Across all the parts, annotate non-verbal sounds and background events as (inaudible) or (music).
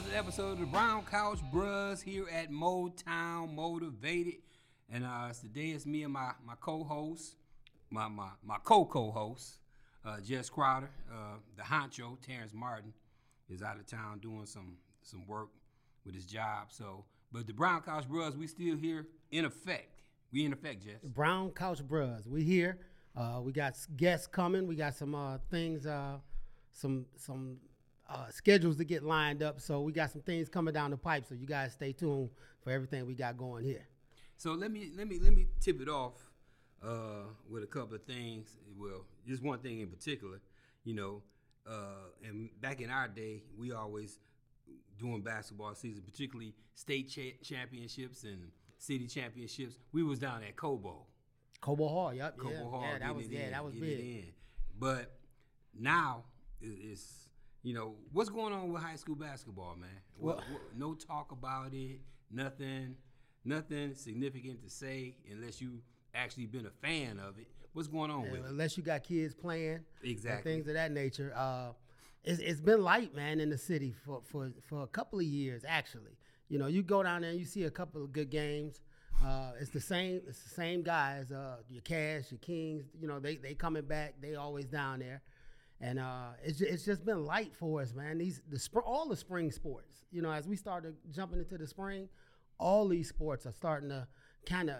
Another episode of the Brown Couch Bros here at Motown Motivated. And uh, today it's me and my, my co-host, my, my, my co-co-host, uh, Jess Crowder. Uh, the honcho, Terrence Martin, is out of town doing some some work with his job. So, but the Brown Couch Bros, we still here in effect. We in effect, Jess. Brown Couch Bros. We here. Uh, we got guests coming. We got some uh, things, uh, some some uh, schedules to get lined up. So we got some things coming down the pipe. So you guys stay tuned for everything we got going here. So let me let me let me tip it off uh, with a couple of things. Well, just one thing in particular. You know, uh, and back in our day, we always doing basketball season, particularly state cha- championships and city championships. We was down at Cobo. Cobo Hall. Yep. Cobo yeah, Hall. yeah, that was yeah, in, that was big. But now it- it's you know what's going on with high school basketball, man. Well- what- no talk about it. Nothing. Nothing significant to say unless you actually been a fan of it. What's going on with it? unless you got kids playing Exactly. things of that nature. Uh, it's, it's been light, man, in the city for, for, for a couple of years, actually. You know, you go down there and you see a couple of good games. Uh, it's the same. It's the same guys. Uh, your Cass, your Kings. You know, they they coming back. They always down there, and uh, it's it's just been light for us, man. These the spr- all the spring sports. You know, as we started jumping into the spring, all these sports are starting to kind of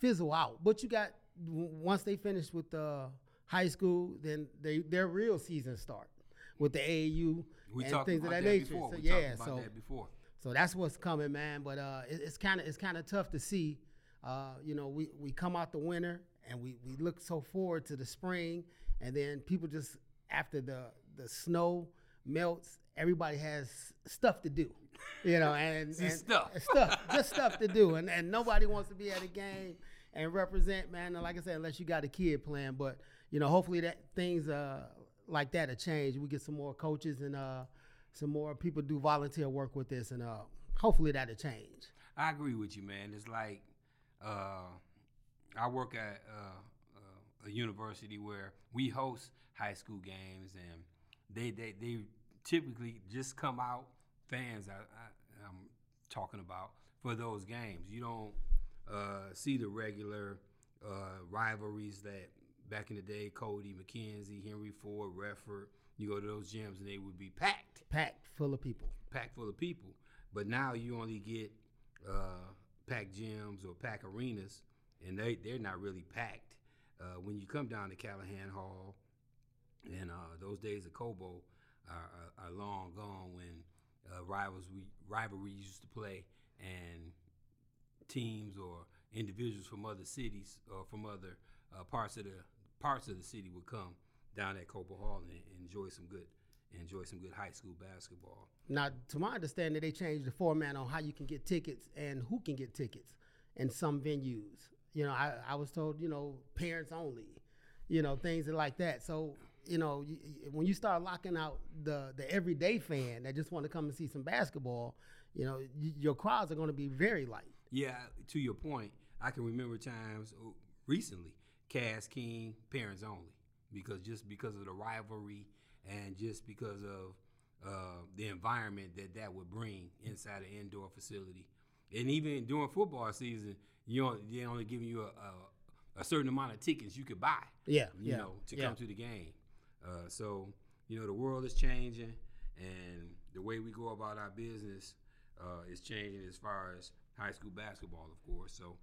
fizzle out. But you got once they finish with the high school, then they their real season start with the AAU We and things of that that nature. before. So we yeah, about so that before. so that's what's coming, man. But uh, it, it's kind of it's kind of tough to see. Uh, you know, we, we come out the winter and we, we look so forward to the spring, and then people just after the the snow melts, everybody has stuff to do. You know, and, (laughs) and stuff. (laughs) stuff, just stuff to do, and and nobody wants to be at a game and represent, man. And like I said, unless you got a kid playing, but you know, hopefully that things uh like that will change. We get some more coaches and uh some more people do volunteer work with this, and uh hopefully that'll change. I agree with you, man. It's like uh, I work at uh, a university where we host high school games, and they they, they typically just come out fans. I, I, I'm talking about for those games. You don't uh, see the regular uh, rivalries that back in the day, Cody, McKenzie, Henry Ford, Redford. You go to those gyms and they would be packed Packed full of people. packed full of people. But now you only get uh, packed gyms or packed arenas, and they they're not really packed. Uh, when you come down to Calihan Hall, and uh, those days of Cobo are, are, are long gone when uh, rivals we rivalries used to play, and teams or individuals from other cities or from other uh, parts of the parts of the city would come down at Cobo Hall and, and enjoy some good enjoy some good high school basketball. Now, to my understanding, they changed the format on how you can get tickets and who can get tickets in some venues. You know, I, I was told, you know, parents only, you know, things like that. So, you know, you, when you start locking out the the everyday fan that just want to come and see some basketball, you know, y- your crowds are going to be very light. Yeah, to your point, I can remember times oh, recently, Cass King, parents only, because just because of the rivalry and just because of uh, the environment that that would bring inside an indoor facility, and even during football season, you only, they're only giving you a, a, a certain amount of tickets you could buy. Yeah, you yeah, know, to yeah. come to the game. Uh, so you know, the world is changing, and the way we go about our business uh, is changing as far as high school basketball, of course. So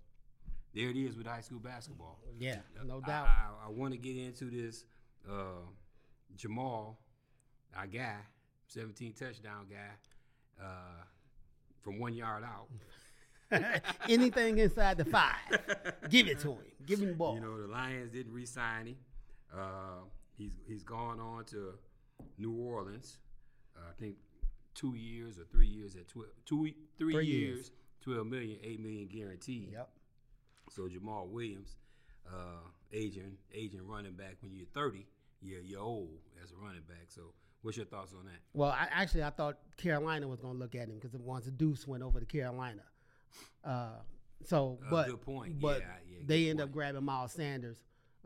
there it is with high school basketball. Yeah, no I- doubt. I, I, want to get into this. Uh, Jamaal, our guy, 17 touchdown guy, uh, from one yard out. (laughs) Anything inside the five, give it to him. Give him the ball. You know, the Lions didn't re-sign him. Uh, he's he's gone on to New Orleans. Uh, I think two years or three years at twelve, two, three Three years, years. twelve million, eight million guaranteed. Yep. So Jamaal Williams, uh, aging aging running back when you're 30, you're you're old as a running back. So what's your thoughts on that? Well, I, actually, I thought Carolina was going to look at him because once Deuce went over to Carolina. Uh, so, Uh, but good point. But Yeah, yeah, they end up grabbing Miles Sanders,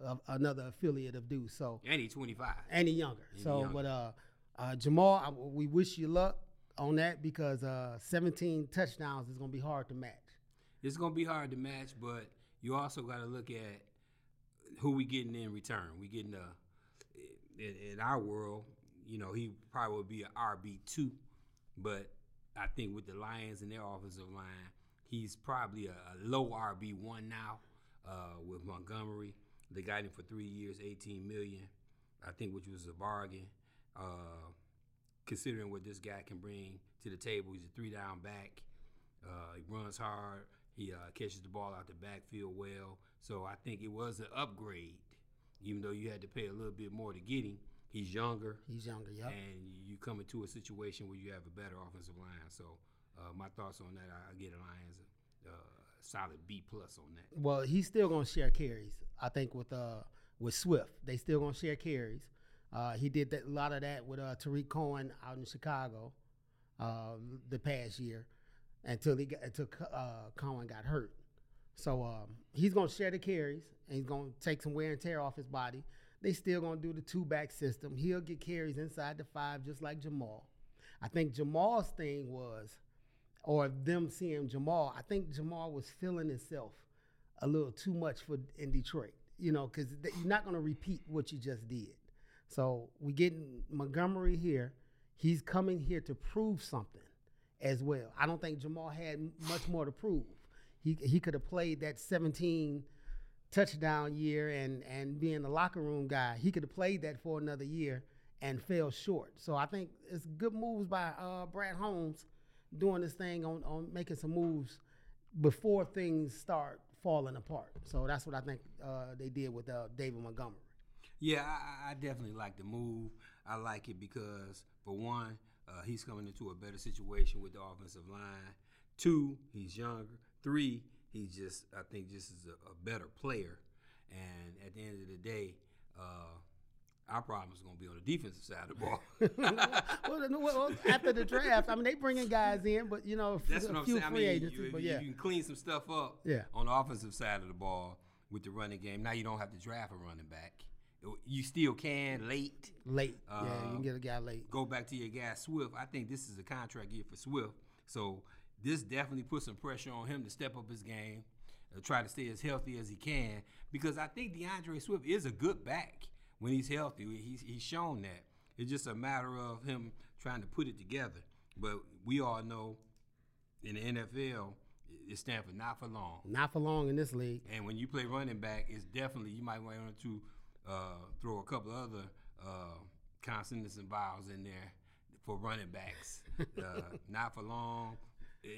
uh, another affiliate of Deuce. So And he's 25. and he younger. And he so, younger. but uh, uh, Jamaal, I, we wish you luck. on that because uh, 17 touchdowns is going to be hard to match. It's gonna be hard to match, but you also got to look at who we getting in return. We getting a in, in our world, you know, he probably would be an RB two, but I think with the Lions and their offensive line, he's probably a, a low RB one now. Uh, with Montgomery, they got him for three years, 18 million, I think, which was a bargain. Uh, considering what this guy can bring to the table, he's a three down back. Uh, he runs hard. He uh, catches the ball out the backfield well. So I think it was an upgrade, even though you had to pay a little bit more to get him. He's younger. He's younger, yeah. And you come into a situation where you have a better offensive line. So uh, my thoughts on that, I, I get Lions uh, solid B plus on that. Well, he's still gonna share carries. I think with uh with Swift, they still gonna share carries. Uh, he did that, a lot of that with uh, Tarik Cohen out in Chicago uh, the past year until he got, until uh, Cohen got hurt. So um, he's gonna share the carries and he's gonna take some wear and tear off his body. They still gonna do the two back system. He'll get carries inside the five just like Jamaal. I think Jamaal's thing was, or them seeing Jamaal. I think Jamaal was feeling himself a little too much for in Detroit. You know, because you're not gonna repeat what you just did. So we getting Montgomery here. He's coming here to prove something as well. I don't think Jamaal had much more to prove. He he could have played that 17 touchdown year and and being the locker room guy. He could have played that for another year and fell short. So I think it's good moves by uh, Brad Holmes doing this thing on on making some moves before things start falling apart. So that's what I think uh, they did with uh, David Montgomery. Yeah, I, I, definitely like the move. I like it because, for one, uh, he's coming into a better situation with the offensive line. Two, he's younger. Three, he's just, I think, just is a, a better player. And at the end of the day, uh, our problem is going to be on the defensive side of the ball. (laughs) well, well, after the draft, I mean, they bringing guys in, but you know, that's what I'm saying. I mean, agencies, you, yeah. you can clean some stuff up. Yeah. on the offensive side of the ball with the running game. Now you don't have to draft a running back. You still can late. Late, uh, yeah, you can get a guy late. Go back to your guy Swift. I think this is a contract year for Swift, so this definitely puts some pressure on him to step up his game, uh, try to stay as healthy as he can. Because I think D'Andre Swift is a good back when he's healthy. He's he's shown that. It's just a matter of him trying to put it together. But we all know in the NFL, it's stands for not for long. Not for long in this league. And when you play running back, it's definitely you might want to uh, throw a couple other uh, consonants and vowels in there for running backs. (laughs) Uh, not for long,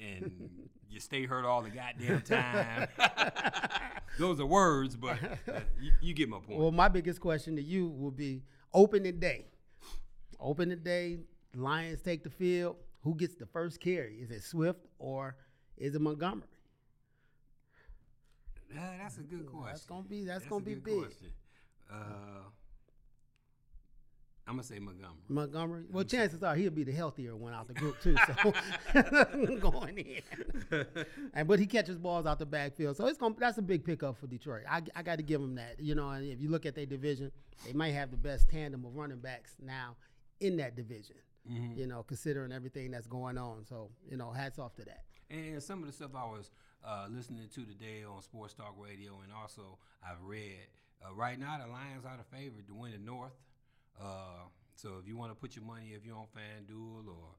and you stay hurt all the goddamn time. (laughs) Those are words, but uh, you, you, get my point. Well, my biggest question to you will be opening day. Opening day, Lions take the field. Who gets the first carry? Is it Swift or is it Montgomery? Uh, that's a good question. That's gonna be that's, that's gonna be big. Question. Uh, I'm gonna say Montgomery. Montgomery. Well, chances are he'll be the healthier one out the group too. So (laughs) going in, (laughs) and but he catches balls out the backfield, so it's gonna that's a big pickup for Detroit. I, I got to give him that. You know, and if you look at their division, they might have the best tandem of running backs now in that division. Mm-hmm. You know, considering everything that's going on. So you know, hats off to that. And some of the stuff I was uh, listening to today on Sports Talk Radio, and also I've read uh, right now, the Lions are the favorite to win the North. Uh, so if you want to put your money, if you're on FanDuel or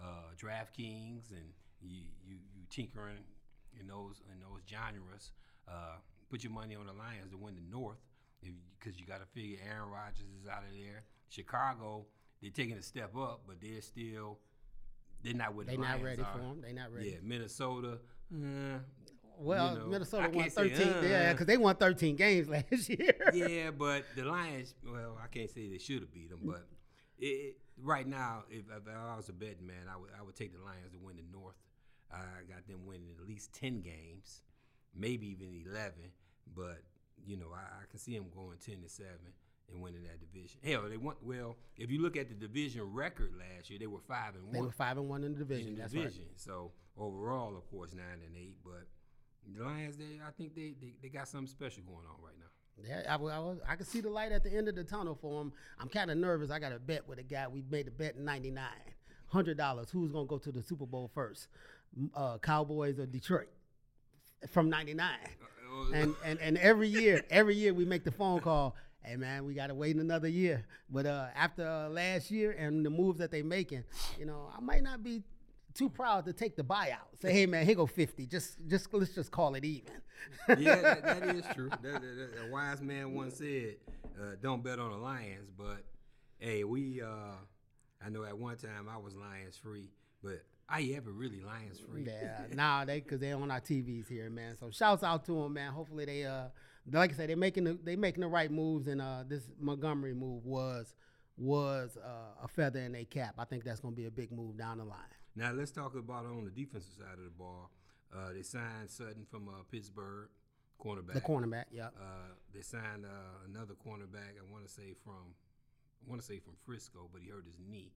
uh, DraftKings, and you you you tinkering in those in those genres, uh, put your money on the Lions to win the North, because you got to figure Aaron Rodgers is out of there. Chicago, they're taking a step up, but they're still they're not with. They're the not ready are. for them. They're not ready. Yeah, Minnesota. Uh, well, you know, Minnesota won 13. Say, uh, yeah, because they won 13 games (laughs) last year. yeah, but the Lions, well, I can't say they should have beat them, but it, it, right now, if, if, I was a betting man, I would I would take the Lions to win the North. I got them winning at least 10 games, maybe even 11. But you know, I, I can see them going 10 to seven and winning that division. Hell, they won. Well, if you look at the division record last year, they were five and one. They were five and one in the division. In the division. Right. So overall, of course, nine and eight. But the Lions, they I think they, they, they got something special going on right now. Yeah, I, I, I can see the light at the end of the tunnel for them. I'm kind of nervous. I got a bet with a guy. We made a bet in '99 hundred dollars. Who's gonna go to the Super Bowl first? Uh, Cowboys or Detroit? From '99. Uh, and, and and every year, every year we make the phone call. Hey man, we gotta wait another year. But uh, after uh, last year and the moves that they're making, you know, I might not be too proud to take the buyout. Say, hey man, here go fifty. Just just let's just call it even. yeah, that, (laughs) that is true. That, that, a wise man once said, uh, "Don't bet on the Lions." But hey, we. Uh, I know at one time I was Lions free, but are you ever really Lions free? Yeah, (laughs) nah, they because they on our TVs here, man. So shouts out to them, man. Hopefully they uh, like I said, they making the, they making the right moves, and uh, this Montgomery move was was uh, a feather in their cap. I think that's gonna be a big move down the line. Now let's talk about on the defensive side of the ball. Uh, they signed Sutton from uh, Pittsburgh, cornerback. The cornerback, yeah. Uh, they signed uh, another cornerback. I want to say from, I want to say from Frisco, but he hurt his knee,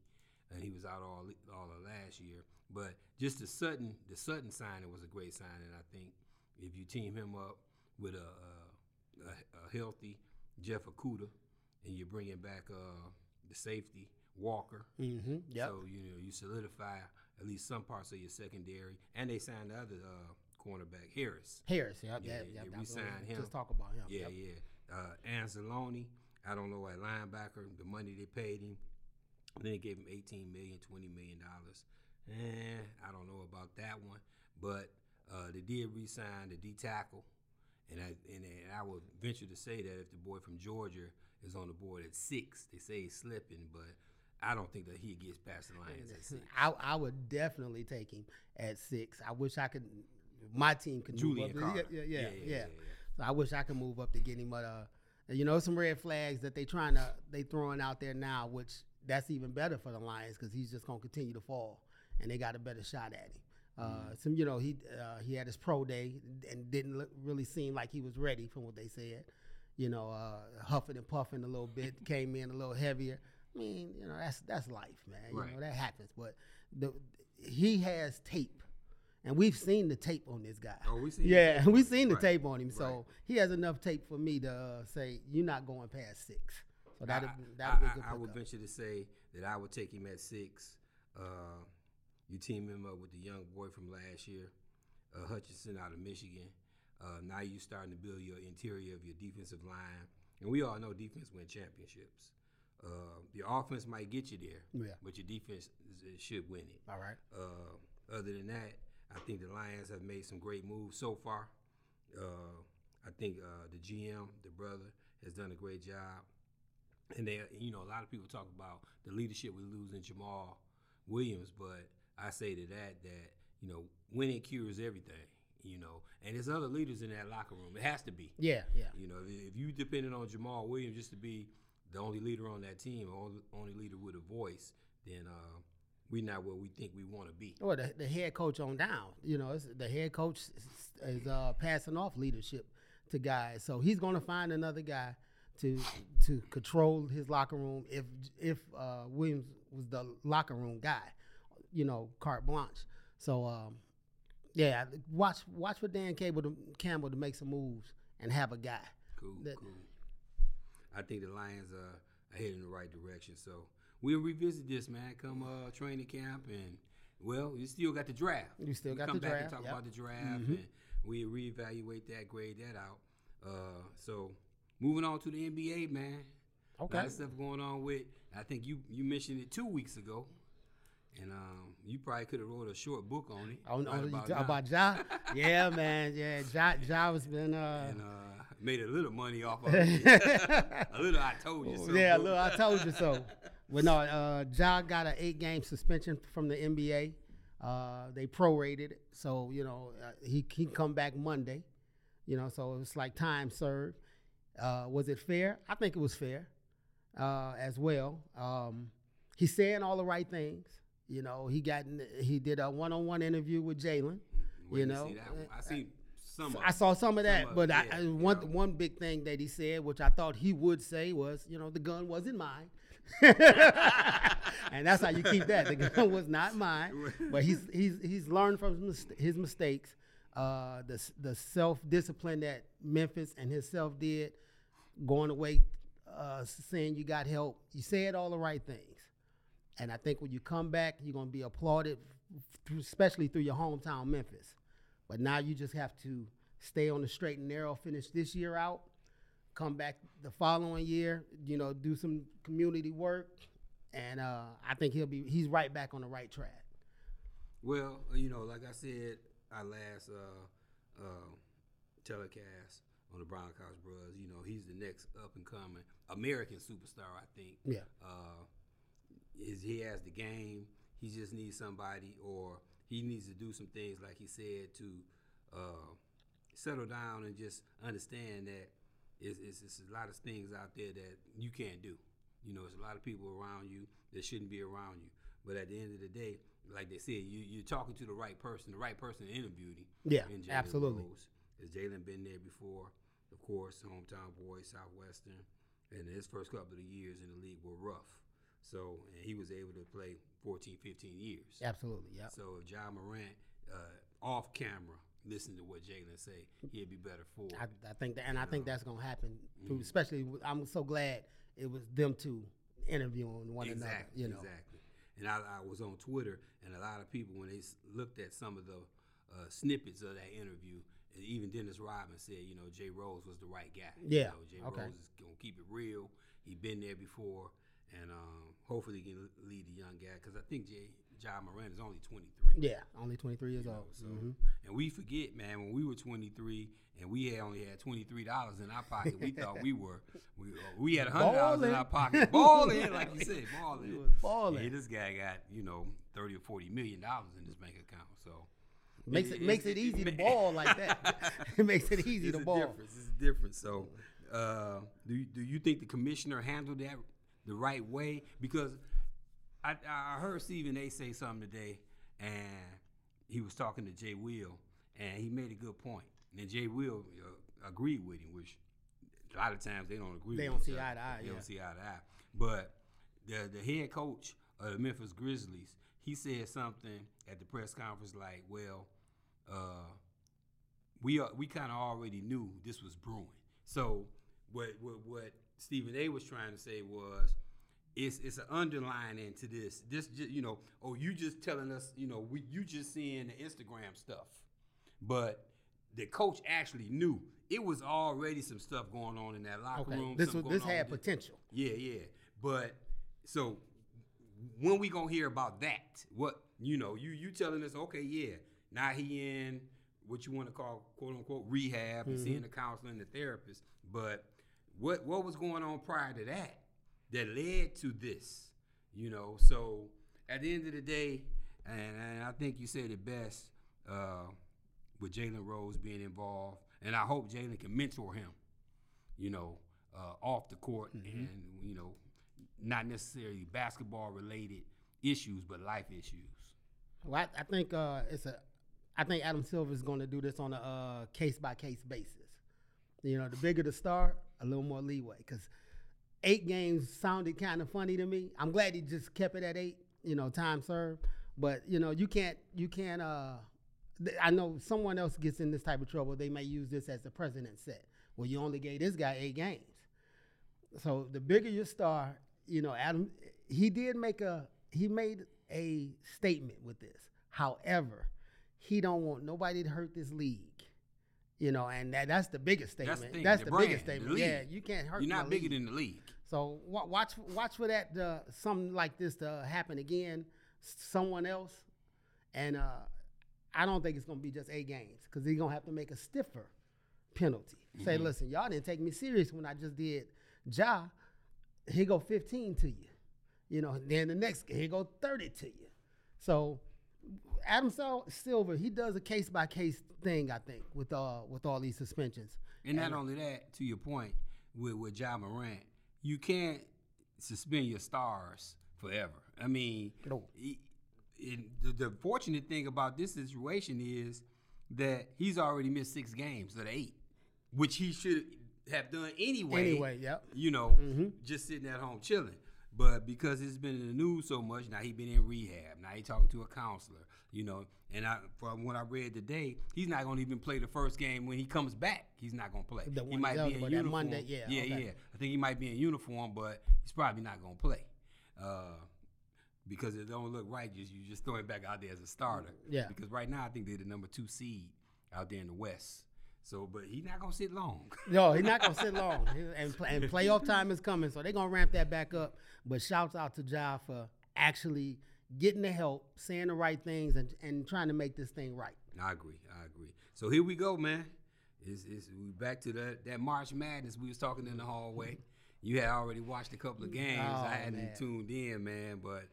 and he was out all all of last year. But just the Sutton, the Sutton signing was a great signing. I think if you team him up with a, a, a, a healthy Jeff Okudah, and you're bringing back uh, the safety Walker, Mm-hmm. Yep. so you know you solidify at least some parts of your secondary, and they signed the other uh, cornerback Harris. Harris, yep, Yeah, yeah, yeah, we signed him. Just talk about him. Yeah, yep. yeah. Uh, Anzalone, I don't know at linebacker the money they paid him. Then they gave him 18 million, 20 million dollars. Eh, I don't know about that one, but uh, they did re-sign the D tackle, and I and, and I would venture to say that if the boy from Georgia is on the board at six, they say he's slipping, but I don't think that he gets past the Lions at six. I, I would definitely take him at six. I wish I could. My team could Julian move up. Yeah, yeah, yeah, yeah. So I wish I could move up to get him. But uh, you know, some red flags that they trying to they throwing out there now, which that's even better for the Lions because he's just gonna continue to fall, and they got a better shot at him. Uh, some you know he uh, he had his pro day and didn't look, really seem like he was ready from what they said. You know, uh, huffing and puffing a little bit, (laughs) came in a little heavier. I mean, you know, that's that's life, man. You know that happens. But the he has tape, and we've seen the tape on this guy. Oh, we seen yeah, (laughs) we've him. seen the Right. tape on him. So Right. he has enough tape for me to uh, say you're not going past six. So that that be a I- good I, I would venture to say that I would take him at six. Uh, you team him up with the young boy from last year, uh, Hutchinson out of Michigan. Uh, now you're starting to build your interior of your defensive line, and we all know defense win championships. Uh, your offense might get you there, Yeah. but your defense is, should win it. All right. Uh, other than that, I think the Lions have made some great moves so far. Uh, I think uh, the GM, the brother, has done a great job. And they, you know, a lot of people talk about the leadership we lose in Jamaal Williams, but I say to that that you know winning cures everything. You know, and there's other leaders in that locker room. It has to be. Yeah, yeah. You know, if if you depended on Jamaal Williams just to be the only leader on that team, or only, only leader with a voice, then uh, we're not where we think we want to be. Or the, the head coach on down. You know, it's, the head coach is, is uh, passing off leadership to guys, so he's going to find another guy to to control his locker room. If if uh, Williams was the locker room guy, you know, carte blanche. So um, yeah, watch watch for Dan Cable to, Campbell to make some moves and have a guy. Cool, That- cool. I think the Lions are, are heading in the right direction. So we'll revisit this, man. Come uh, training camp, and well, you still got the draft. You still We got come the back draft, and talk yep. about the draft, and we reevaluate that, grade that out. Uh, so moving on to the NBA, man. A Okay. lot of stuff going on with. I think you you mentioned it two weeks ago, and um, you probably could have wrote a short book on it. On, right about about Ja? yeah, man. Yeah, Ja, ja has been. Uh, (laughs) and uh, made a little money off of it. (laughs) a little, I told you so. yeah, a little I told you so. But no, uh, Ja got an eight-game suspension from the NBA. Uh, they prorated it, so you know uh, he he can come back Monday. You know, so it's like time served. Uh, was it fair? I think it was fair uh, as well. Um, he's saying all the right things. You know, he got he did a one-on-one interview with Jalen. You know, see that one. I see some. I saw some of that, of but it, I, yeah, I, you one know. one big thing that he said, which I thought he would say, was, you know, the gun wasn't mine, (laughs) and that's how you keep that. The (laughs) gun was not mine, but he's (laughs) he's he's learned from his, mistakes. Uh, the the self discipline that Memphis and himself did, going away, uh, saying you got help. You said all the right things, And I think when you come back, you're going to be applauded, especially through your hometown, Memphis. But now you just have to stay on the straight and narrow, finish this year out, come back the following year, you know, do some community work, and uh, I think he'll be he's right back on the right track. Well, you know, like I said, our last uh, uh, telecast on the Brown Couch Bros, you know, he's the next up and coming American superstar, I think. Yeah. Uh, is he has the game. He just needs somebody, or he needs to do some things, like he said, to uh, settle down and just understand that it's, it's, it's a lot of things out there that you can't do. You know, there's a lot of people around you that shouldn't be around you. But at the end of the day, like they said, you, you're talking to the right person. The right person interviewed him. Yeah, in absolutely. Rose. Has Jalen been there before? Of course, hometown boy, Southwestern, and his first couple of years in the league were rough. So, and he was able to play 14, 15 years. Absolutely, yeah. So, if Ja Morant, uh, off camera, listen to what Jalen say, he'd be better for. I, I think that, and I think that's gonna happen. Mm-hmm. Especially, I'm so glad it was them two interviewing one exactly, another. You know, exactly. And I, I was on Twitter, and a lot of people when they looked at some of the uh, snippets of that interview, and even Dennis Rodman said, you know, Jay Rose was the right guy. Yeah, You know, Jay okay. Rose is gonna keep it real. He been there before, and um, hopefully he can lead the young guy because I think Jay John Moran is only 23. yeah, only 23 years You know, old. so, Mhm. and we forget, man, when we were 23 and we had only had $23 in our pocket, we thought we (laughs) were, we, uh, we had $100 in our pocket. Balling, like you (laughs) said, balling. Balling. Yeah, this guy got, you know, 30 or 40 million dollars in his bank account. So Makes it makes it easy to ball like that. (laughs) it makes it easy it's to a ball. difference. It's a difference. So, uh, do you, do you think the commissioner handled that the right way? Because I, I heard Stephen A. say something today, and he was talking to Jay Will, and he made a good point. And Jay Will uh, agreed with him, which a lot of times they don't agree. They with don't see other. eye to eye, They yeah. don't see eye to eye. But the the head coach of the Memphis Grizzlies, he said something at the press conference like, "Well." Uh, we are, we kind of already knew this was brewing. So what what, what Stephen A. was trying to say was, it's it's an underlining to this. This just, you know, oh you just telling us, you know, we you just seeing the Instagram stuff, but the coach actually knew it was already some stuff going on in that locker Okay, room. this was this had potential. yeah, yeah. But so when we gonna hear about that? What you know, you you telling us, okay, yeah, now he in what you want to call quote unquote rehab and mm-hmm. seeing the counselor and the therapist. But what what was going on prior to that that led to this? You know, so at the end of the day, and, and I think you said it best uh, with Jalen Rose being involved, and I hope Jalen can mentor him you know, uh, off the court and, you know, not necessarily basketball related issues, but life issues. Well, I, I think uh, it's a. I think Adam Silver is going to do this on a case by case basis. You know, the bigger the star, a little more leeway. Because eight games sounded kind of funny to me. I'm glad he just kept it at eight. You know, time served. But you know, you can't. You can't. Uh, th- I know someone else gets in this type of trouble. They may use this as the president said. Well, you only gave this guy eight games. So the bigger your star, you know, Adam, he did make a he made a statement with this. However, he don't want nobody to hurt this league. You know, and that, that's the biggest That's the statement. thing, That's the the, biggest brand, the statement. Yeah, you can't hurt. You're not bigger league. than the league. So watch watch for that uh, something like this to happen again, someone else, and uh, I don't think it's gonna be just eight games because he's gonna have to make a stiffer penalty. Say, Mm-hmm. listen, y'all didn't take me serious when I just did Ja. He go 15 to you, you know. Then the next he go 30 to you. So Adam Sil- Silver he does a case by case thing, I think, with uh with all these suspensions. And not only that, to your point, with with Ja Morant, you can't suspend your stars forever. I mean, No. he- and the, the fortunate thing about this situation is that he's already missed six games of the eight, which he should have done anyway. Anyway, yep. you know, Mhm. just sitting at home chilling. But because it's been in the news so much, now he been in rehab. Now he talking to a counselor. You know, and I from what I read today, he's not going to even play the first game when he comes back. He's not going to play. The he might be in uniform. Monday, yeah, yeah, okay. yeah. I think he might be in uniform, but he's probably not going to play. Uh, because it don't look right. Just you just throw it back out there as a starter. Yeah. Because right now I think they're the number two seed out there in the West. So, but he's not gonna sit long. (laughs) No, he's not gonna sit long, and, and playoff time is coming, so they're gonna ramp that back up. But shouts out to Ja for actually getting the help, saying the right things, and, and trying to make this thing right. I agree. I agree. So here we go, man. It's, it's we back to that that March Madness we was talking in the hallway. You had already watched a couple of games. Oh, I hadn't man. tuned in, man, but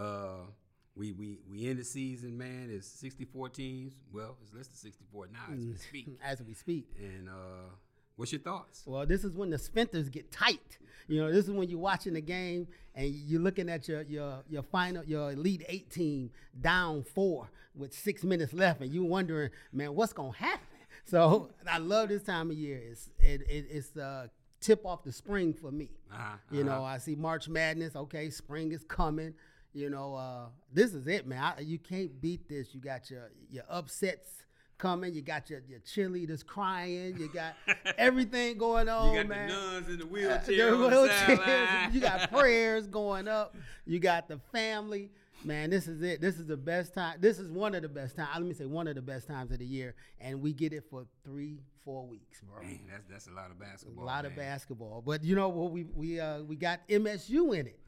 uh, we we we end the season, man. It's 64 teams. Well, it's less than 64 now as we speak. (laughs) As we speak. And uh, what's your thoughts? Well, this is when the sphincters get tight. You know, this is when you're watching the game and you're looking at your your your final your elite eight team down four with six minutes left, and you're wondering, man, what's gonna happen? (laughs) So I love this time of year. It's it, it it's uh tip off the spring for me. Uh-huh, You know, uh-huh. I see March Madness. Okay, spring is coming. You know, uh, this is it, man. I, you can't beat this. You got your your upsets coming. You got your your cheerleaders crying. You got (laughs) everything going on, you got man. the nuns in the (laughs) Uh, wheelchair. on the wheelchairs, you got (laughs) prayers going up. You got the family. Man, this is it. This is the best time. This is one of the best times. Let me say one of the best times of the year, and we get it for three, four weeks, bro. Man, that's that's a lot of basketball. A lot of basketball, but you know what? We we uh we got MSU in it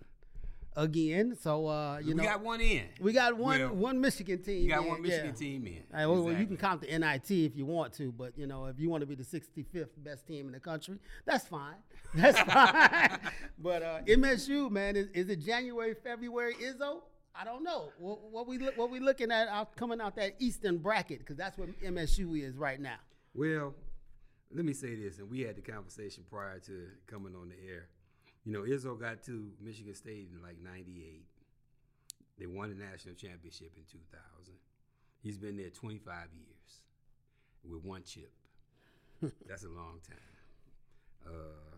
again. So uh you we know we got one in. we got one Well, one Michigan team. You got in, one Michigan yeah. team in. Right, well, well, you can count the NIT if you want to, but you know, if you want to be the 65th best team in the country, that's fine. (laughs) That's fine. (laughs) but uh, MSU, man, is, is it January, February? Izzo? I don't know. What, what we look, what we looking at out coming out that Eastern bracket because that's what MSU is right now. Well, let me say this, and we had the conversation prior to coming on the air. You know, Izzo got to Michigan State in like '98. They won the national championship in 2000. He's been there 25 years with one chip. (laughs) That's a long time. Uh,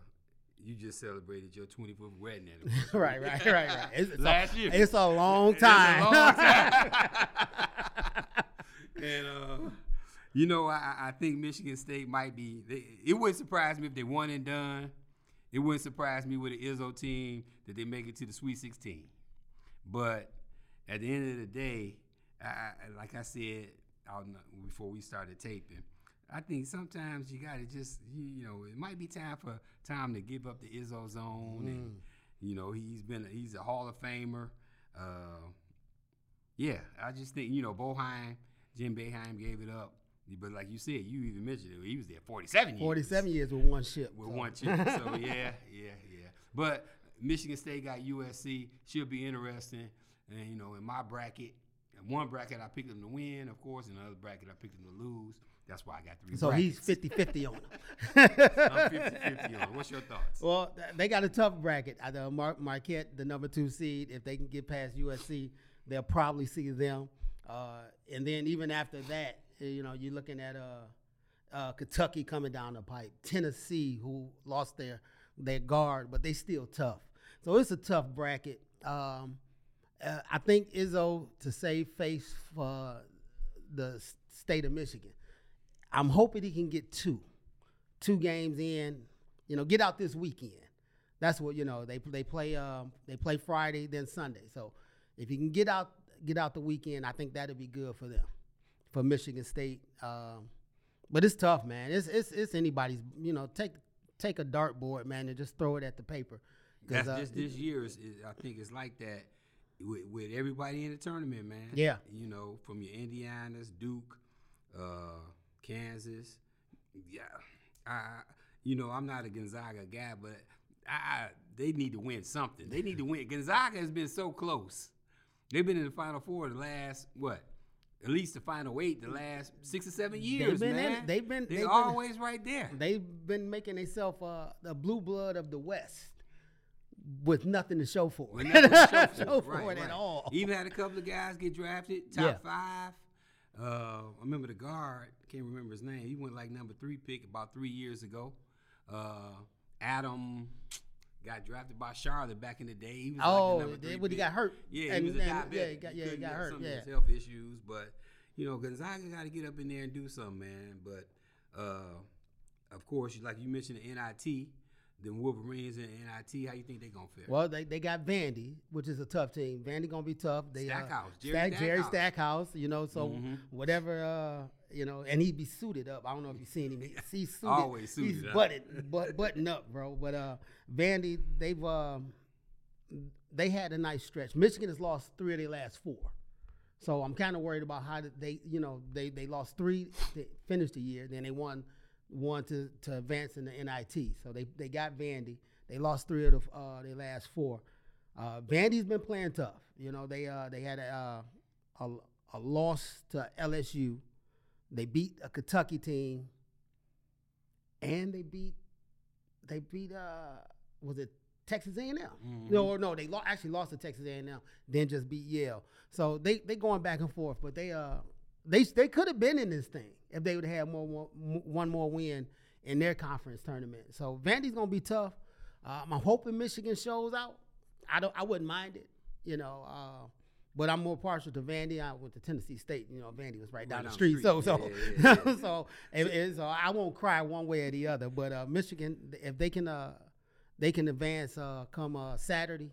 you just celebrated your 25th wedding (laughs) anniversary. right, right, right, right. It's, it's Last a, year. It's a long It's a time. long time. (laughs) and uh, you know, I, I think Michigan State might be. They, it wouldn't surprise me if they won and done. It wouldn't surprise me with the Izzo team that they make it to the Sweet 16. But at the end of the day, I, like I said out before we started taping, I think sometimes you got to just, you, you know, it might be time for time to give up the Izzo zone. And, you know, he's been, he's a Hall of Famer. Uh, yeah, I just think, you know, Boeheim, Jim Boeheim gave it up. But like you said, you even mentioned it, he was there 47 years. 47 years with one ship. With so. one (laughs) chip. So yeah, yeah, yeah. But Michigan State got USC. Should be interesting. And you know, in my bracket, in one bracket I picked them to win, of course. In another bracket I picked them to lose. That's why I got three. So he's brackets. 50 50 on (laughs) him. I'm 50-50 on. What's your thoughts? Well, they got a tough bracket. The Mar- Marquette, the number two seed, if they can get past USC, they'll probably see them. Uh, and then even after that, you know, you're looking at uh, uh, Kentucky coming down the pipe, Tennessee, who lost their their guard, but they still tough. So it's a tough bracket. Um, uh, I think Izzo to save face for the state of Michigan. I'm hoping he can get two two games in. You know, get out this weekend. That's what you know. They they play um, they play Friday then Sunday. So if you can get out get out the weekend, I think that'd be good for them, for Michigan State. Um, but it's tough, man. It's it's it's anybody's. You know, take take a dartboard, man, and just throw it at the paper. That's uh, just this year. Is, is, I think it's like that with, with everybody in the tournament, man. Yeah. You know, from your Indianas, Duke, uh, Kansas. Yeah. I, you know, I'm not a Gonzaga guy, but I, I they need to win something. They need to win. Gonzaga has been so close. They've been in the Final Four the last what? At least the Final Eight the last six or seven years, They've been in man. it. They've been- They're they've been- always right there. They've been making themselves uh, the blue blood of the West with nothing to show for it. nothing to show (laughs) for Show it. Right, it at all. Even had a couple of guys get drafted, top Yeah. five. Uh, I remember the guard, can't remember his name. He went like number three pick about three years ago. Uh, Adam got drafted by Charlotte back in the day. He was Oh, like the number three when he got hurt. Yeah, And- he was a and- diabetic. yeah, he got- yeah, he couldn't got hurt, Some yeah. health issues, but you know, Gonzaga got to get up in there and do something, man. But uh, of course, like you mentioned, the NIT. them Wolverines and NIT, how you think they gonna fare? Well, they, they got Vandy, which is a tough team. Vandy gonna be tough. They, Stackhouse, uh, Jerry Stack, Jerry Stackhouse. Stackhouse. You know, so Mhm. whatever. Uh, you know, and he'd be suited up. I don't know if you've seen him. He's suited. Always suited He's up. butted, but button up, bro. But uh, Vandy, they've um, they had a nice stretch. Michigan has lost three of their last four. So I'm kind of worried about how they, you know, they they lost three, they finished the year, then they won one to, to advance in the NIT. So they they got Vandy. They lost three of the, uh, their last four. Uh, Vandy's been playing tough. You know, they uh, they had a, uh, a a loss to LSU. They beat a Kentucky team, and they beat they beat uh was it Texas A&M? Mhm. No, no, they lo- actually lost to Texas A&M, then just beat Yale. So they they going back and forth, but they uh they they could have been in this thing if they would have had more, more one more win in their conference tournament. So Vandy's gonna be tough. Um, I'm hoping Michigan shows out. I don't I wouldn't mind it, you know. Uh, but I'm more partial to Vandy. I went to Tennessee State. You know, Vandy was right down the street. So so Yeah, yeah, yeah. (laughs) so it, it- so I won't cry one way or the other. But uh, Michigan, if they can uh, they can advance uh, come uh, Saturday,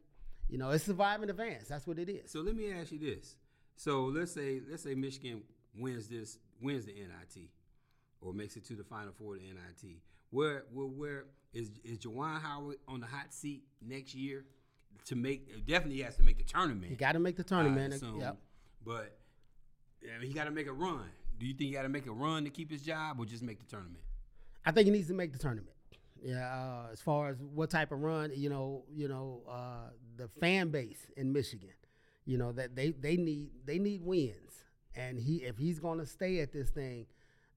you know, it's survive and advance. That's what it is. So let me ask you this. So let's say let's say Michigan wins this wins the NIT or makes it to the final four of the NIT. Where where, where is is Juwan Howard on the hot seat next year to make definitely he has to make the tournament. You got to make the I tournament. assume. Yep. But I mean, he got to make a run. Do you think he got to make a run to keep his job or just make the tournament? I think he needs to make the tournament. Yeah, uh, as far as what type of run, you know, you know, uh, the fan base in Michigan, you know, that they they need they need wins, and he if he's going to stay at this thing,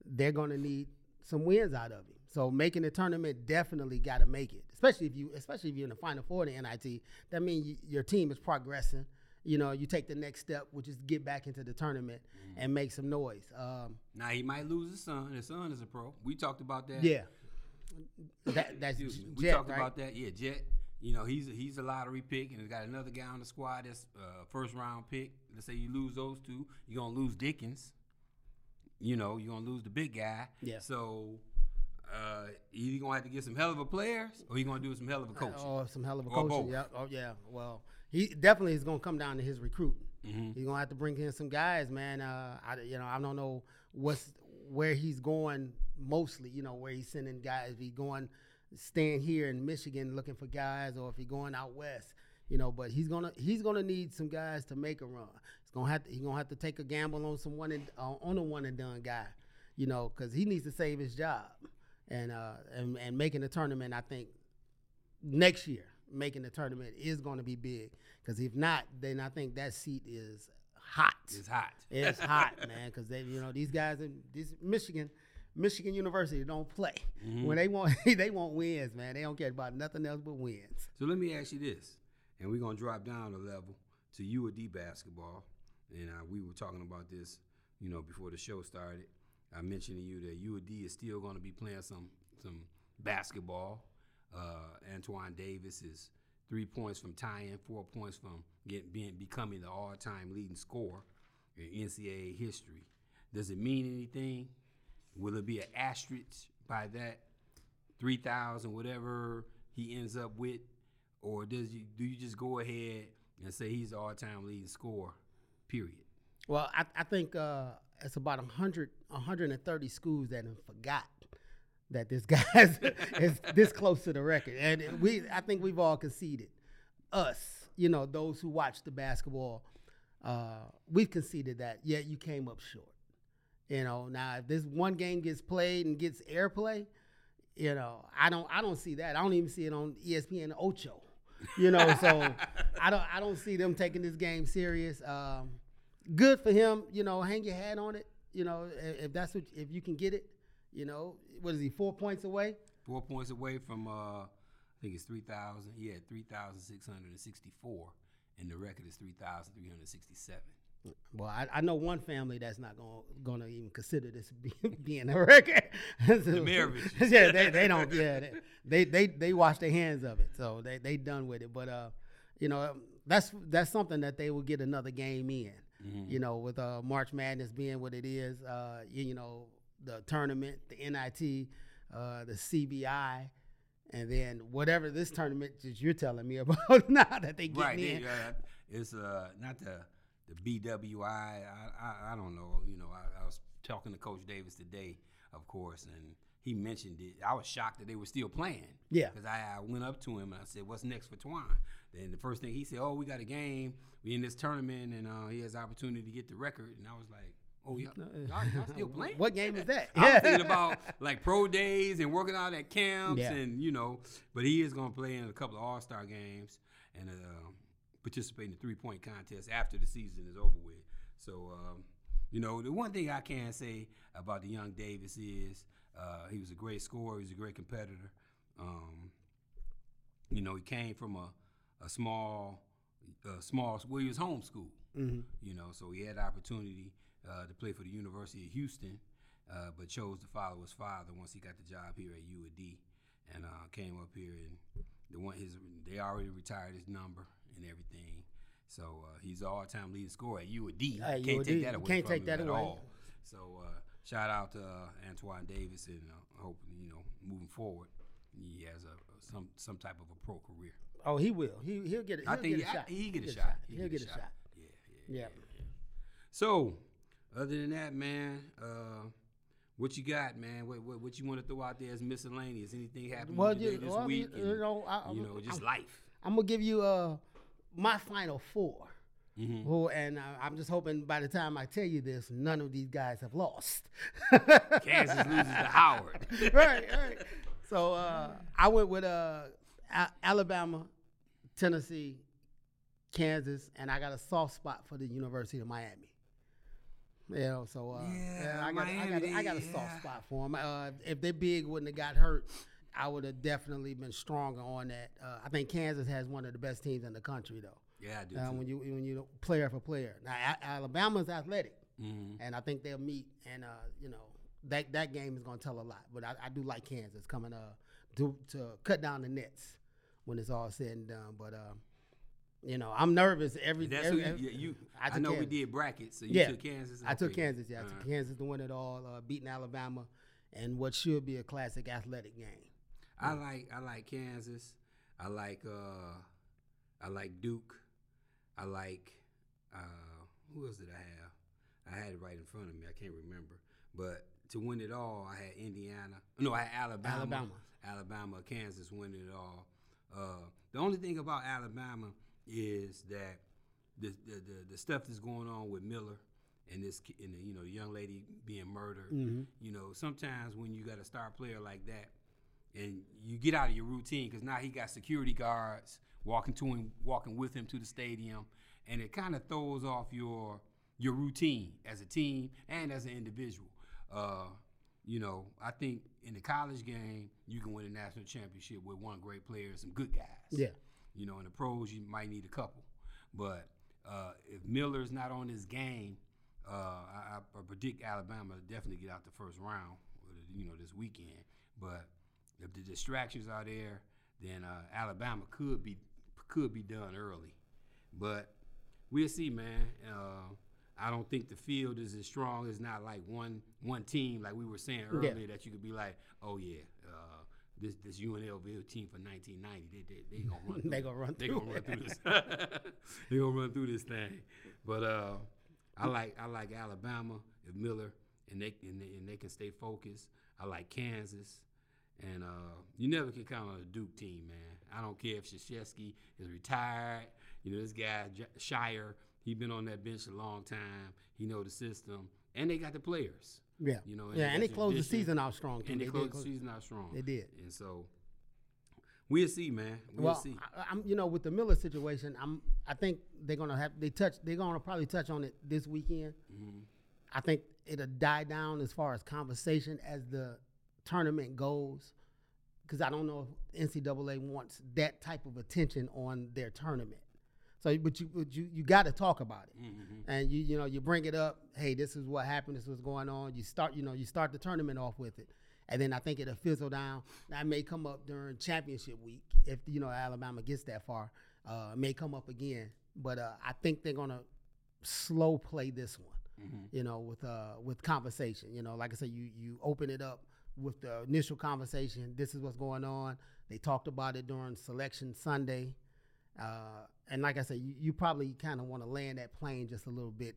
they're going to need some wins out of him. So making the tournament definitely got to make it, especially if you especially if you're in the final four of the NIT. That means you, your team is progressing. You know, you take the next step, which is get back into the tournament and make some noise. Um, Now he might lose his son. His son is a pro. We talked about that. yeah, (coughs) that, that's me. We talked right? about that. Yeah, Jett. You know, he's he's a lottery pick, and he's got another guy on the squad that's uh, first round pick. Let's say you lose those two, you're gonna lose Dickens. You know, you're gonna lose the big guy. Yeah. So uh, you gonna have to get some hell of a players, or you gonna do some hell of a coach, Oh, some hell of a coach. Yeah. Oh, yeah. Well, he definitely is going to come down to his recruiting. Mhm. He's going to have to bring in some guys, man. Uh, I, you know, I don't know what's where he's going mostly. You know, where he's sending guys. If he's going, staying here in Michigan looking for guys, or if he's going out west. You know, but he's gonna he's gonna need some guys to make a run. He's gonna have to he's gonna have to take a gamble on some one and, uh, on a one and done guy. You know, because he needs to save his job, and uh and and making the tournament. I think next year making the tournament is going to be big because if not, then I think that seat is hot. It's hot. It's (laughs) hot, man, because they, you know, these guys in this Michigan, Michigan University don't play. Mm-hmm. When they want, (laughs) they want wins, man. They don't care about nothing else but wins. So let me ask you this, and we're gonna drop down a level to UAD basketball. And uh, we were talking about this, you know, before the show started. I mentioned to you that UAD is still gonna be playing some some basketball. Uh, Antoine Davis is three points from tying, four points from getting being becoming the all-time leading scorer in NCAA history. Does it mean anything? Will it be an asterisk by that? three thousand, whatever he ends up with, or does you do you just go ahead and say he's the all-time leading scorer? Period. Well, I, I think uh, it's about 100, 130 schools that have forgot that this (laughs) guy is, is this close to the record, and we I think we've all conceded. Us, you know, those who watch the basketball, uh, we've conceded that. Yet you came up short. You know, now if this one game gets played and gets airplay, you know, I don't I don't see that. I don't even see it on ESPN Ocho. You know, so (laughs) I don't I don't see them taking this game serious. Um, good for him, you know, hang your hat on it. You know, if, if that's what if you can get it, you know, what is he four points away? Four points away from uh, I think it's three thousand. He had three thousand six hundred and sixty-four, and the record is three thousand three hundred sixty-seven. Well, I, I know one family that's not going gonna even consider this be, (laughs) being a record. (laughs) the Maraviches. (laughs) yeah, they, they don't. Yeah, they, they they they wash their hands of it, so they they done with it. But uh, you know, that's that's something that they will get another game in. You know, with uh March Madness being what it is, uh, you, you know, the tournament, the NIT, uh, the CBI, and then whatever this tournament that you're telling me about (laughs) now that they get right. in. Uh, it's uh, not the the BWI. I, I, I don't know. You know, I, I was talking to Coach Davis today, of course, and he mentioned it. I was shocked that they were still playing. Yeah. Because I, I went up to him and I said, "What's next for Twan?" Then the first thing he said, "Oh, we got a game. We in this tournament, and uh, he has the opportunity to get the record." And I was like, "Oh yeah, y'all, y'all still (laughs) playing?" What game is that? (laughs) I'm thinking about like pro days and working out at camps, Yeah. and you know. But he is going to play in a couple of All Star games and uh, participate in the three point contest after the season is over with. So, um, you know, the one thing I can say about the young Davis is uh, he was a great scorer. He was a great competitor. Um, you know, he came from a, a small, uh, small. Well, he was homeschooled. Mhm. You know, so he had the opportunity uh, to play for the University of Houston, uh, but chose to follow his father once he got the job here at U of D, and uh, came up here and the one his they already retired his number and everything. So uh, he's all-time leading scorer at u UAD. At can't U of D. take that away can't take that at away. all. So uh, shout out to uh, Antoine Davis, and uh, hope you know moving forward, he has a some some type of a pro career. Oh, he will. He he'll get it. I think a I- shot. he get a shot. He'll get a shot. Yeah, yeah, Yeah. So, other than that, man, uh, what you got, man? What, what what you want to throw out there as miscellaneous? Anything happened Well, today this well, week? you, and, know, I, you know, just I'm, life. I'm gonna give you uh my final 4 Mhm. Who and uh, I'm just hoping by the time I tell you this, none of these guys have lost. Kansas loses to Howard. (laughs) right, right. So uh, I went with uh, Alabama, Tennessee, Kansas, and I got a soft spot for the University of Miami. You know, so uh, Yeah, I got, I got, Miami, I got a yeah. soft spot for them. Uh, if they big wouldn't have got hurt, I would have definitely been stronger on that. Uh, I think Kansas has one of the best teams in the country, though. Yeah, I do. Uh, when you when you player for player. Now A- Alabama's athletic, Mhm. and I think they'll meet. And uh, you know that that game is going to tell a lot. But I, I do like Kansas coming uh to to cut down the nets when it's all said and done. But uh, you know I'm nervous every. That's every, who you, you I I, know we did brackets, so you Yeah. took Kansas. I took Kansas. Yeah, I took Uh-huh. Kansas to win it all, uh, beating Alabama, and what should be a classic athletic game. I like I like Kansas. I like uh I like Duke. I like uh who else did I have? I had it right in front of me. I can't remember. But to win it all, I had Indiana. No, I had Alabama. Alabama. Alabama, Kansas winning it all. Uh, the only thing about Alabama is that the the, the, the stuff that's going on with Miller and this and the, you know the young lady being murdered. Mhm. You know, sometimes when you got a star player like that, and you get out of your routine because now he got security guards walking to him, walking with him to the stadium, and it kind of throws off your your routine as a team and as an individual. Uh, you know, I think in the college game you can win a national championship with one great player and some good guys. Yeah. You know, in the pros you might need a couple, but uh, if Miller's not on his game, uh, I, I predict Alabama definitely get out the first round. You know, this weekend. But if the distractions are there, then uh, Alabama could be could be done early. But we'll see, man. I don't think the field is as strong. It's not like one one team like we were saying Yeah. earlier that you could be like, oh yeah, uh, this this UNLV team for 1990, they they, they gonna run. (laughs) Through They gonna run They through gonna run through this. (laughs) they gonna run through this thing. But uh, I like I like Alabama if Miller and they and they, and they can stay focused. I like Kansas. And uh, you never can count on a Duke team, man. I don't care if Krzyzewski is retired. You know, this guy Scheyer, he been on that bench a long time. He know the system, and they got the players. Yeah. You know, yeah, and they closed the season out strong too. and they, did closed the season out strong. They did. and so we'll see, man. We'll well, see. I, I'm you know with the Miller situation, I'm I think they're gonna have they touch they're gonna probably touch on it this weekend. Mhm. I think it'll die down as far as conversation as the tournament goes, because I don't know if NCAA wants that type of attention on their tournament. So, but you but you you got to talk about it, Mhm. and you you know you bring it up. Hey, this is what happened. This is what's going on. You start you know you start the tournament off with it, and then I think it'll fizzle down. That may come up during championship week if you know Alabama gets that far. Uh, may come up again, but uh, I think they're gonna slow play this one Mhm. you know, with uh with conversation. You know, like I said, you you open it up with the initial conversation. This is what's going on. They talked about it during selection Sunday. Uh, and like I said, you, you probably kind of want to land that plane just a little bit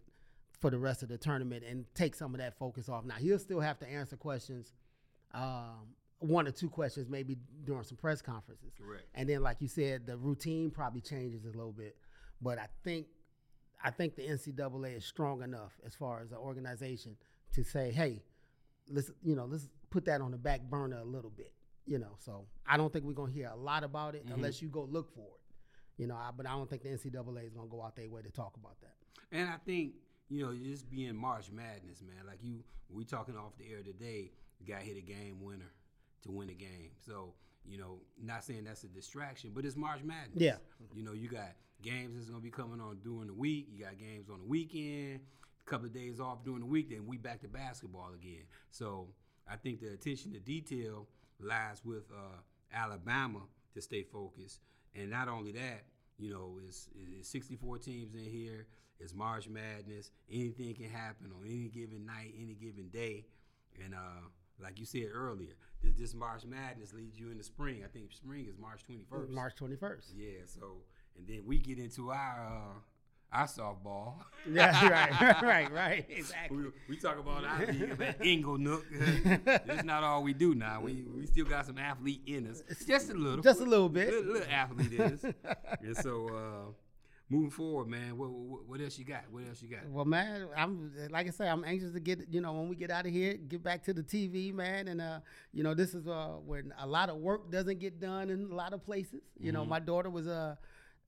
for the rest of the tournament and take some of that focus off. Now he'll still have to answer questions, um, one or two questions maybe during some press conferences. Correct. And then, like you said, the routine probably changes a little bit. But I think, I think the NCAA is strong enough as far as the organization to say, hey, let's you know let's put that on the back burner a little bit. You know, so I don't think we're gonna hear a lot about it unless you go look for it. You know, I, but I don't think the NCAA is gonna go out their way to talk about that. And I think you know, just being March Madness, man. Like you, we talking off the air today. The guy hit a game winner to win a game. So you know, not saying that's a distraction, but it's March Madness. Yeah. You know, you got games that's gonna be coming on during the week. You got games on the weekend. A couple of days off during the week. Then we back to basketball again. So I think the attention to detail lies with uh, Alabama to stay focused. And not only that, you know, it's, it's 64 teams in here. It's March Madness. Anything can happen on any given night, any given day. And uh, like you said earlier, this, this March Madness leads you into spring. I think spring is March 21st. March twenty first. Yeah. So, and then we get into our uh, our softball. (laughs) Yeah, right, right, right. Exactly. we, we talk about our league Ingle Nook. (laughs) That's not all we do now. We we still got some athlete in us, just a little, Just a little bit. little, little athlete in us. (laughs) and so, uh, moving forward, man, what, what what else you got? What else you got? Well, man, I'm like I say, I'm anxious to get you know when we get out of here, get back to the TV, man, and uh, you know this is uh when a lot of work doesn't get done in a lot of places. You know, my daughter was uh,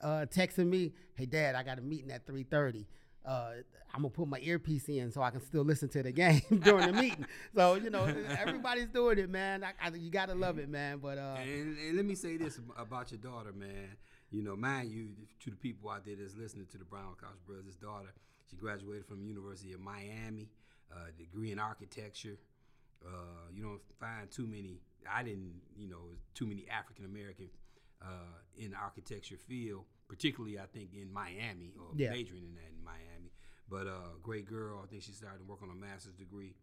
uh texting me, "Hey, Dad, I got a meeting at 3:30. Uh, I'm gonna put my earpiece in so I can still listen to the (laughs) game during the meeting. So you know, everybody's doing it, man. I, I, you gotta love it, man. But uh, And, and let me say this about your daughter, man. You know, mind you, to the people out there that's listening to the Brown College Brothers' daughter, she graduated from University of Miami, uh, degree in architecture. Uh, you don't find too many. I didn't, you know, too many African American uh, in the architecture field, particularly I think in Miami or Yeah. majoring in that in Miami. But uh, great girl. I think she started to work on a master's degree.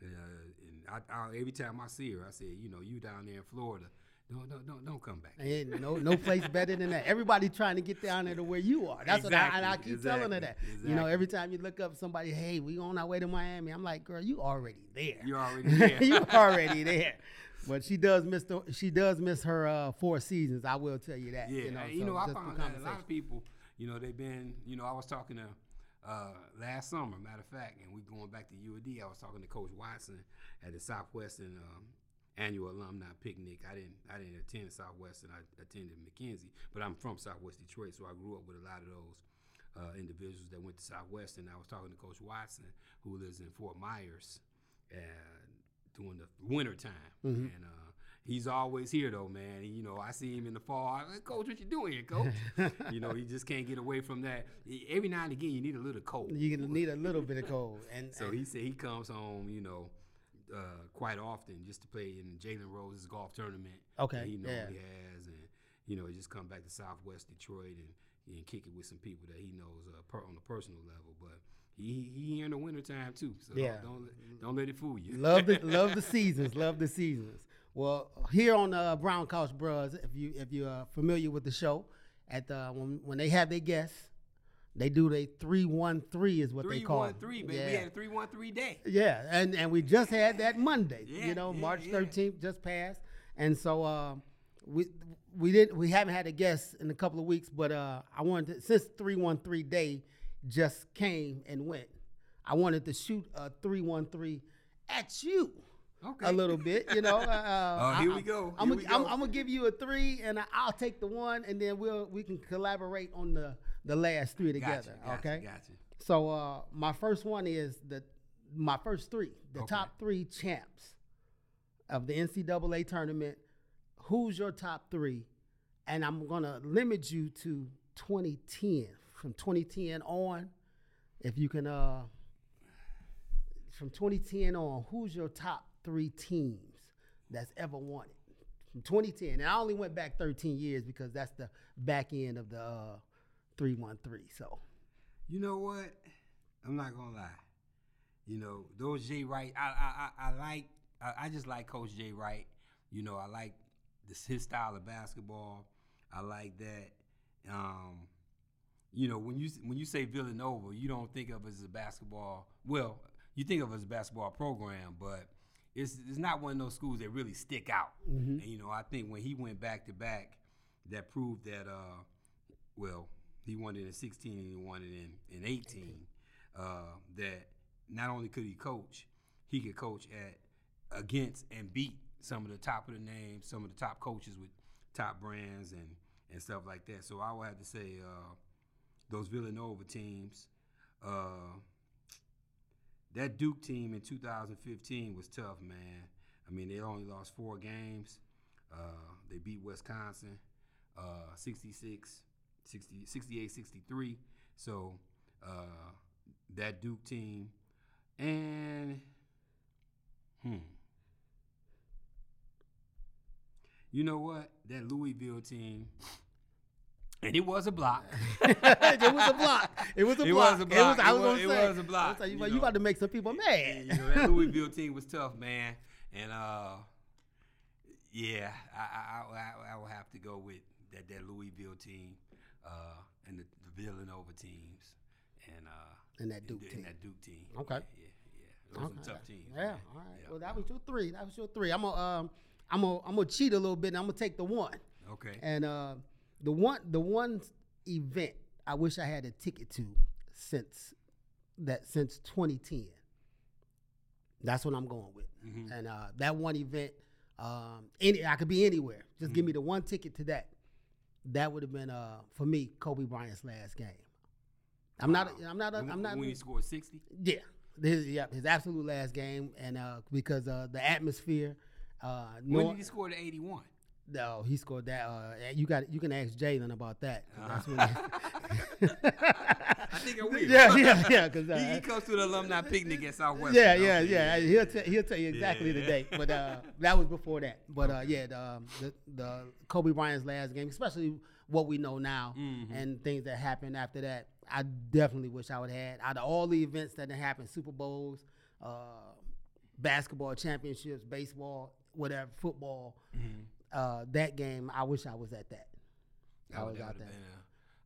And, uh, and I, I, every time I see her, I say, you know, you down there in Florida, don't don't don't, don't come back. Ain't no no place better than that. Everybody trying to get down there to where you are. That's what I, and I Exactly, keep telling her that. exactly, You know, every time you look up somebody, hey, we on our way to Miami. I'm like, girl, you already there. You're already (laughs) there. you already there. But she does miss the she does miss her uh, four seasons. I will tell you that. Yeah, you know, you so know, I found that a lot of people, you know, they've been, you know, I was talking to uh, last summer, matter of fact, and we going back to U of D. I was talking to Coach Watson at the Southwestern um, annual alumni picnic. I didn't, I didn't attend Southwestern. I attended McKenzie, but I'm from Southwest Detroit, so I grew up with a lot of those uh, individuals that went to Southwestern. I was talking to Coach Watson, who lives in Fort Myers, and during the winter time, Mm-hmm. and. Uh, He's always here though, man. And, you know, I see him in the fall. I'm like, Coach, what you doing here, Coach? (laughs) you know, he just can't get away from that. Every now and again, you need a little cold. You need a little bit of cold, and (laughs) So and- he said he comes home, you know, uh, quite often just to play in Jalen Rose's golf tournament. Okay, he knows yeah. he has, and you know, he just come back to Southwest Detroit and, and kick it with some people that he knows uh, per, on a personal level. But he he here in the wintertime too, so Yeah. don't let- don't let it fool you. love the (laughs) love the seasons. Love the seasons. Well, here on the Brown Couch Bros, if you if you are familiar with the show, at the when when they have their guests, they do they three one three is what they Three call one it. three, baby. Yeah. We had a three one three day. Yeah, and and we just had that Monday. Yeah, you know, yeah, March yeah. thirteenth just passed, and so uh, we we didn't we haven't had a guest in a couple of weeks, but uh, I wanted to, since three one three day just came and went, I wanted to shoot a three one three at you. Okay. A little bit, you know. Uh, (laughs) Oh, here I- we go, I'm, gonna- give you a three, and I'll take the one, and then we'll we can collaborate on the the last three together. gotcha, okay. Gotcha. So uh, my first one is the my first three, the Okay. top three champs of the NCAA tournament. Who's your top three? And I'm gonna limit you to 2010. From 2010 on, if you can, uh, from 2010 on, who's your top three teams that's ever won it? From 2010, and I only went back 13 years because that's the back end of the uh, 313. So. You know what? I'm not gonna lie. You know those Jay Wright. I I I, I like I, I just like Coach Jay Wright. You know, I like this his style of basketball. I like that. Um, you know, when you when you say Villanova, you don't think of it as a basketball. Well, you think of it as a basketball program, but it's it's not one of those schools that really stick out. And you know, I think when he went back to back, that proved that. Uh, well, he won it in 16 and he won it in in 18. Uh, that not only could he coach, he could coach at against and beat some of the top of the names, some of the top coaches with top brands and and stuff like that. So I would have to say uh, those Villanova teams. Uh, that Duke team in 2015 was tough, man. I mean, they only lost four games. Uh, they beat Wisconsin uh, 66, 60, 68, 63. So uh, that Duke team. And, hmm. You know what? That Louisville team. And (laughs) it was a block. it was a block. It was a block. It block. was a block. I It was, was- gonna it say. was a block, was like, you, you know. about to make some people mad. you know, that Louisville (laughs) team was tough, man. And uh, yeah, I, I, I, I will have to go with that that Louisville team uh, and the, the Villanova teams and uh, And that Duke and team. that Duke team. Okay. Yeah, yeah, yeah. Those Okay. some tough teams. Yeah. man. All right. Yeah. Well, that was your three. That was your three. I'm gonna um, I'm gonna I'm gonna cheat a little bit. and I'm gonna take the one. Okay. And uh, the one the one event I wish I had a ticket to since that since 2010. That's what I'm going with. Mhm. And uh, that one event, um, any I could be anywhere. Just give me the one ticket to that. That would have been uh, for me Kobe Bryant's last game. I'm not. I'm not. When- I'm not. When he scored sixty. Yeah, his, yeah, his absolute last game, and uh, because uh, the atmosphere. Uh, When did he score the eighty-one? No, he scored that. Uh, you got you can ask Jalen about that. when (laughs) I think I will. (laughs) yeah, yeah, yeah. Because (laughs) he, uh, he comes to the alumni picnic at Southwestern. yeah, yeah, yeah. He'll tell he'll tell you exactly the Yeah. date, but uh, that was before that. But uh, yeah, the, um, the the Kobe Bryant's last game, especially what we know now Mhm. and things that happened after that. I definitely wish I would have had out of all the events that happened, Super Bowls, uh, basketball championships, baseball, whatever, football. Mhm. Uh, that game, I wish I was at that. I That was out there.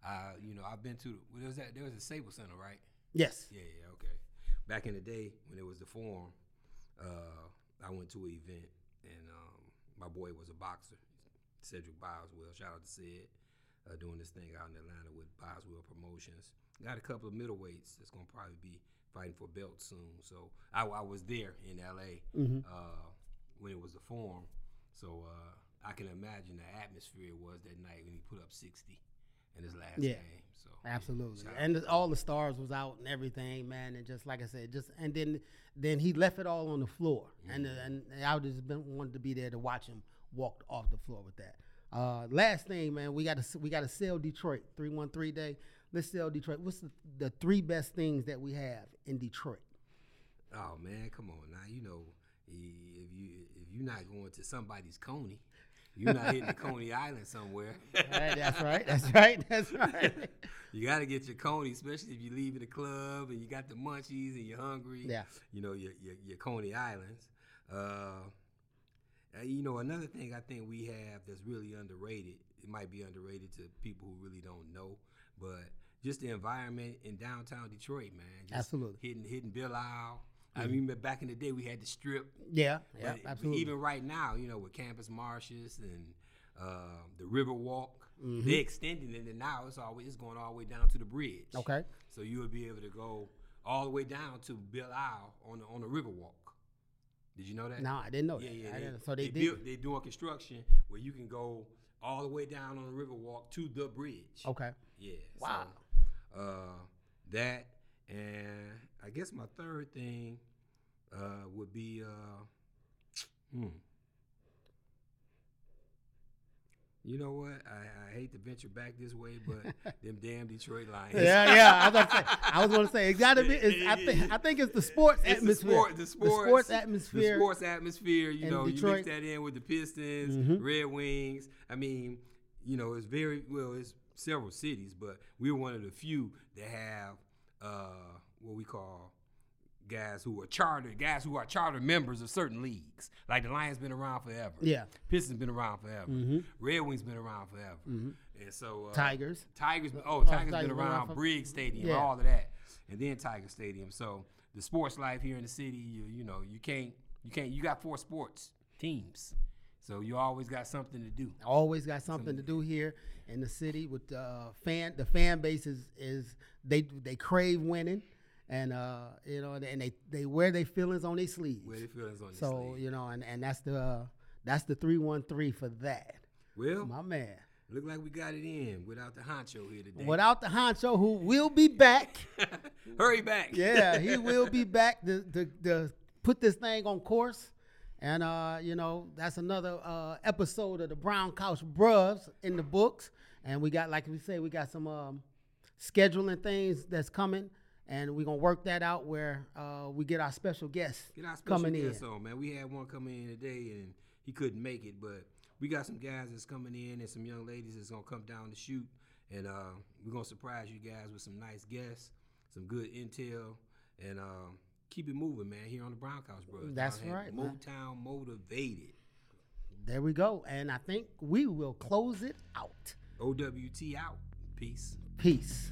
uh, you know, I've been to. Well, there was that. There was a Staples Center, right? Yes. Yeah, yeah, okay. Back in the day when it was the forum, uh, I went to an event and um, my boy was a boxer, Cedric Boswell. Shout out to Sid, uh, doing this thing out in Atlanta with Boswell Promotions. Got a couple of middleweights that's gonna probably be fighting for belts soon. So I, I was there in LA Mhm. uh, when it was the forum. So uh, I can imagine the atmosphere it was that night when he put up 60 in his last Yeah. game. So Absolutely, out and all the stars was out and everything, man. And just like I said, just and then then he left it all on the floor, and and I just been wanted to be there to watch him walk off the floor with that. Uh, last thing, man, we got to we got to sell Detroit three one three day. Let's sell Detroit. What's the, the three best things that we have in Detroit? Oh man, come on now. You know, if you if you're not going to somebody's Coney, you're not hitting the Coney Island somewhere. (laughs) Right, that's right. That's right. That's right. (laughs) you got to get your Coney, especially if you're leaving the club and you got the munchies and you're hungry. Yeah. You know your your, your Coney Islands. Uh, uh, you know another thing I think we have that's really underrated. It might be underrated to people who really don't know, but just the environment in downtown Detroit, man. Just Absolutely. Hitting hitting Belle Isle. I mean, back in the day we had the strip. Yeah. Yeah. Absolutely. Even right now, you know, with Campus Martius and uh, the River Walk, Mm-hmm. they extending it, and now it's always it's going all the way down to the bridge. okay. So you would be able to go all the way down to Belle Isle on the on the River Walk. Did you know that? No, I didn't know Yeah, that. yeah. yeah. They, so they, did. built, they doing construction where you can go all the way down on the River Walk to the bridge. okay. Yeah. Wow. So, uh, that and I guess my third thing uh, would be uh, hmm. You know what? I, I hate to venture back this way, but (laughs) them damn Detroit Lions. Yeah, yeah. I was to say. I was going to say it got to be. It's, I think. I think it's the sports It's the atmosphere. sport, the sports, atmosphere. the sports atmosphere. You know, you mix that in with the Pistons, Mhm. Red Wings. I mean, you know, it's very well. It's several cities, but we're one of the few that have uh, what we call guys who are chartered, guys who are charter members of certain leagues. Like the Lions been around forever. Yeah. Pistons been around forever. Mm-hmm. Red Wings been around forever. And so uh, Tigers. Tigers. Oh, Oh, Tigers Tigers been around Briggs Stadium, Yeah. all of that, and then Tiger Stadium. So the sports life here in the city, you, you know, you can't, you can't, you got four sports teams, so you always got something to do. Always got something to do here in the city with the uh, fan. The fan base is, is they they crave winning, and uh, you know, and they they wear their feelings on their sleeves. Where they feelings on So you know, and, and that's the uh, that's the three one three for that, Well, my man. look like we got it in without the honcho here today. Without the honcho, who will be back. (laughs) Hurry back. yeah, he (laughs) will be back to, to, to put this thing on course. And uh, you know, that's another uh, episode of the Brown Couch Bros in the books. And we got, like we say, we got some um, scheduling things that's coming, and we're gonna work that out where uh, we get our special guests Get our special coming guests in. on, man. We had one coming in today, and he couldn't make it, but we got some guys that's coming in and some young ladies that's gonna come down to shoot, and uh, we're gonna surprise you guys with some nice guests, some good intel, and um, keep it moving, man. Here on the Brown Couch, bro. That's right, man. Motown motivated. There we go. And I think we will close it out. OWT out. Peace. Peace.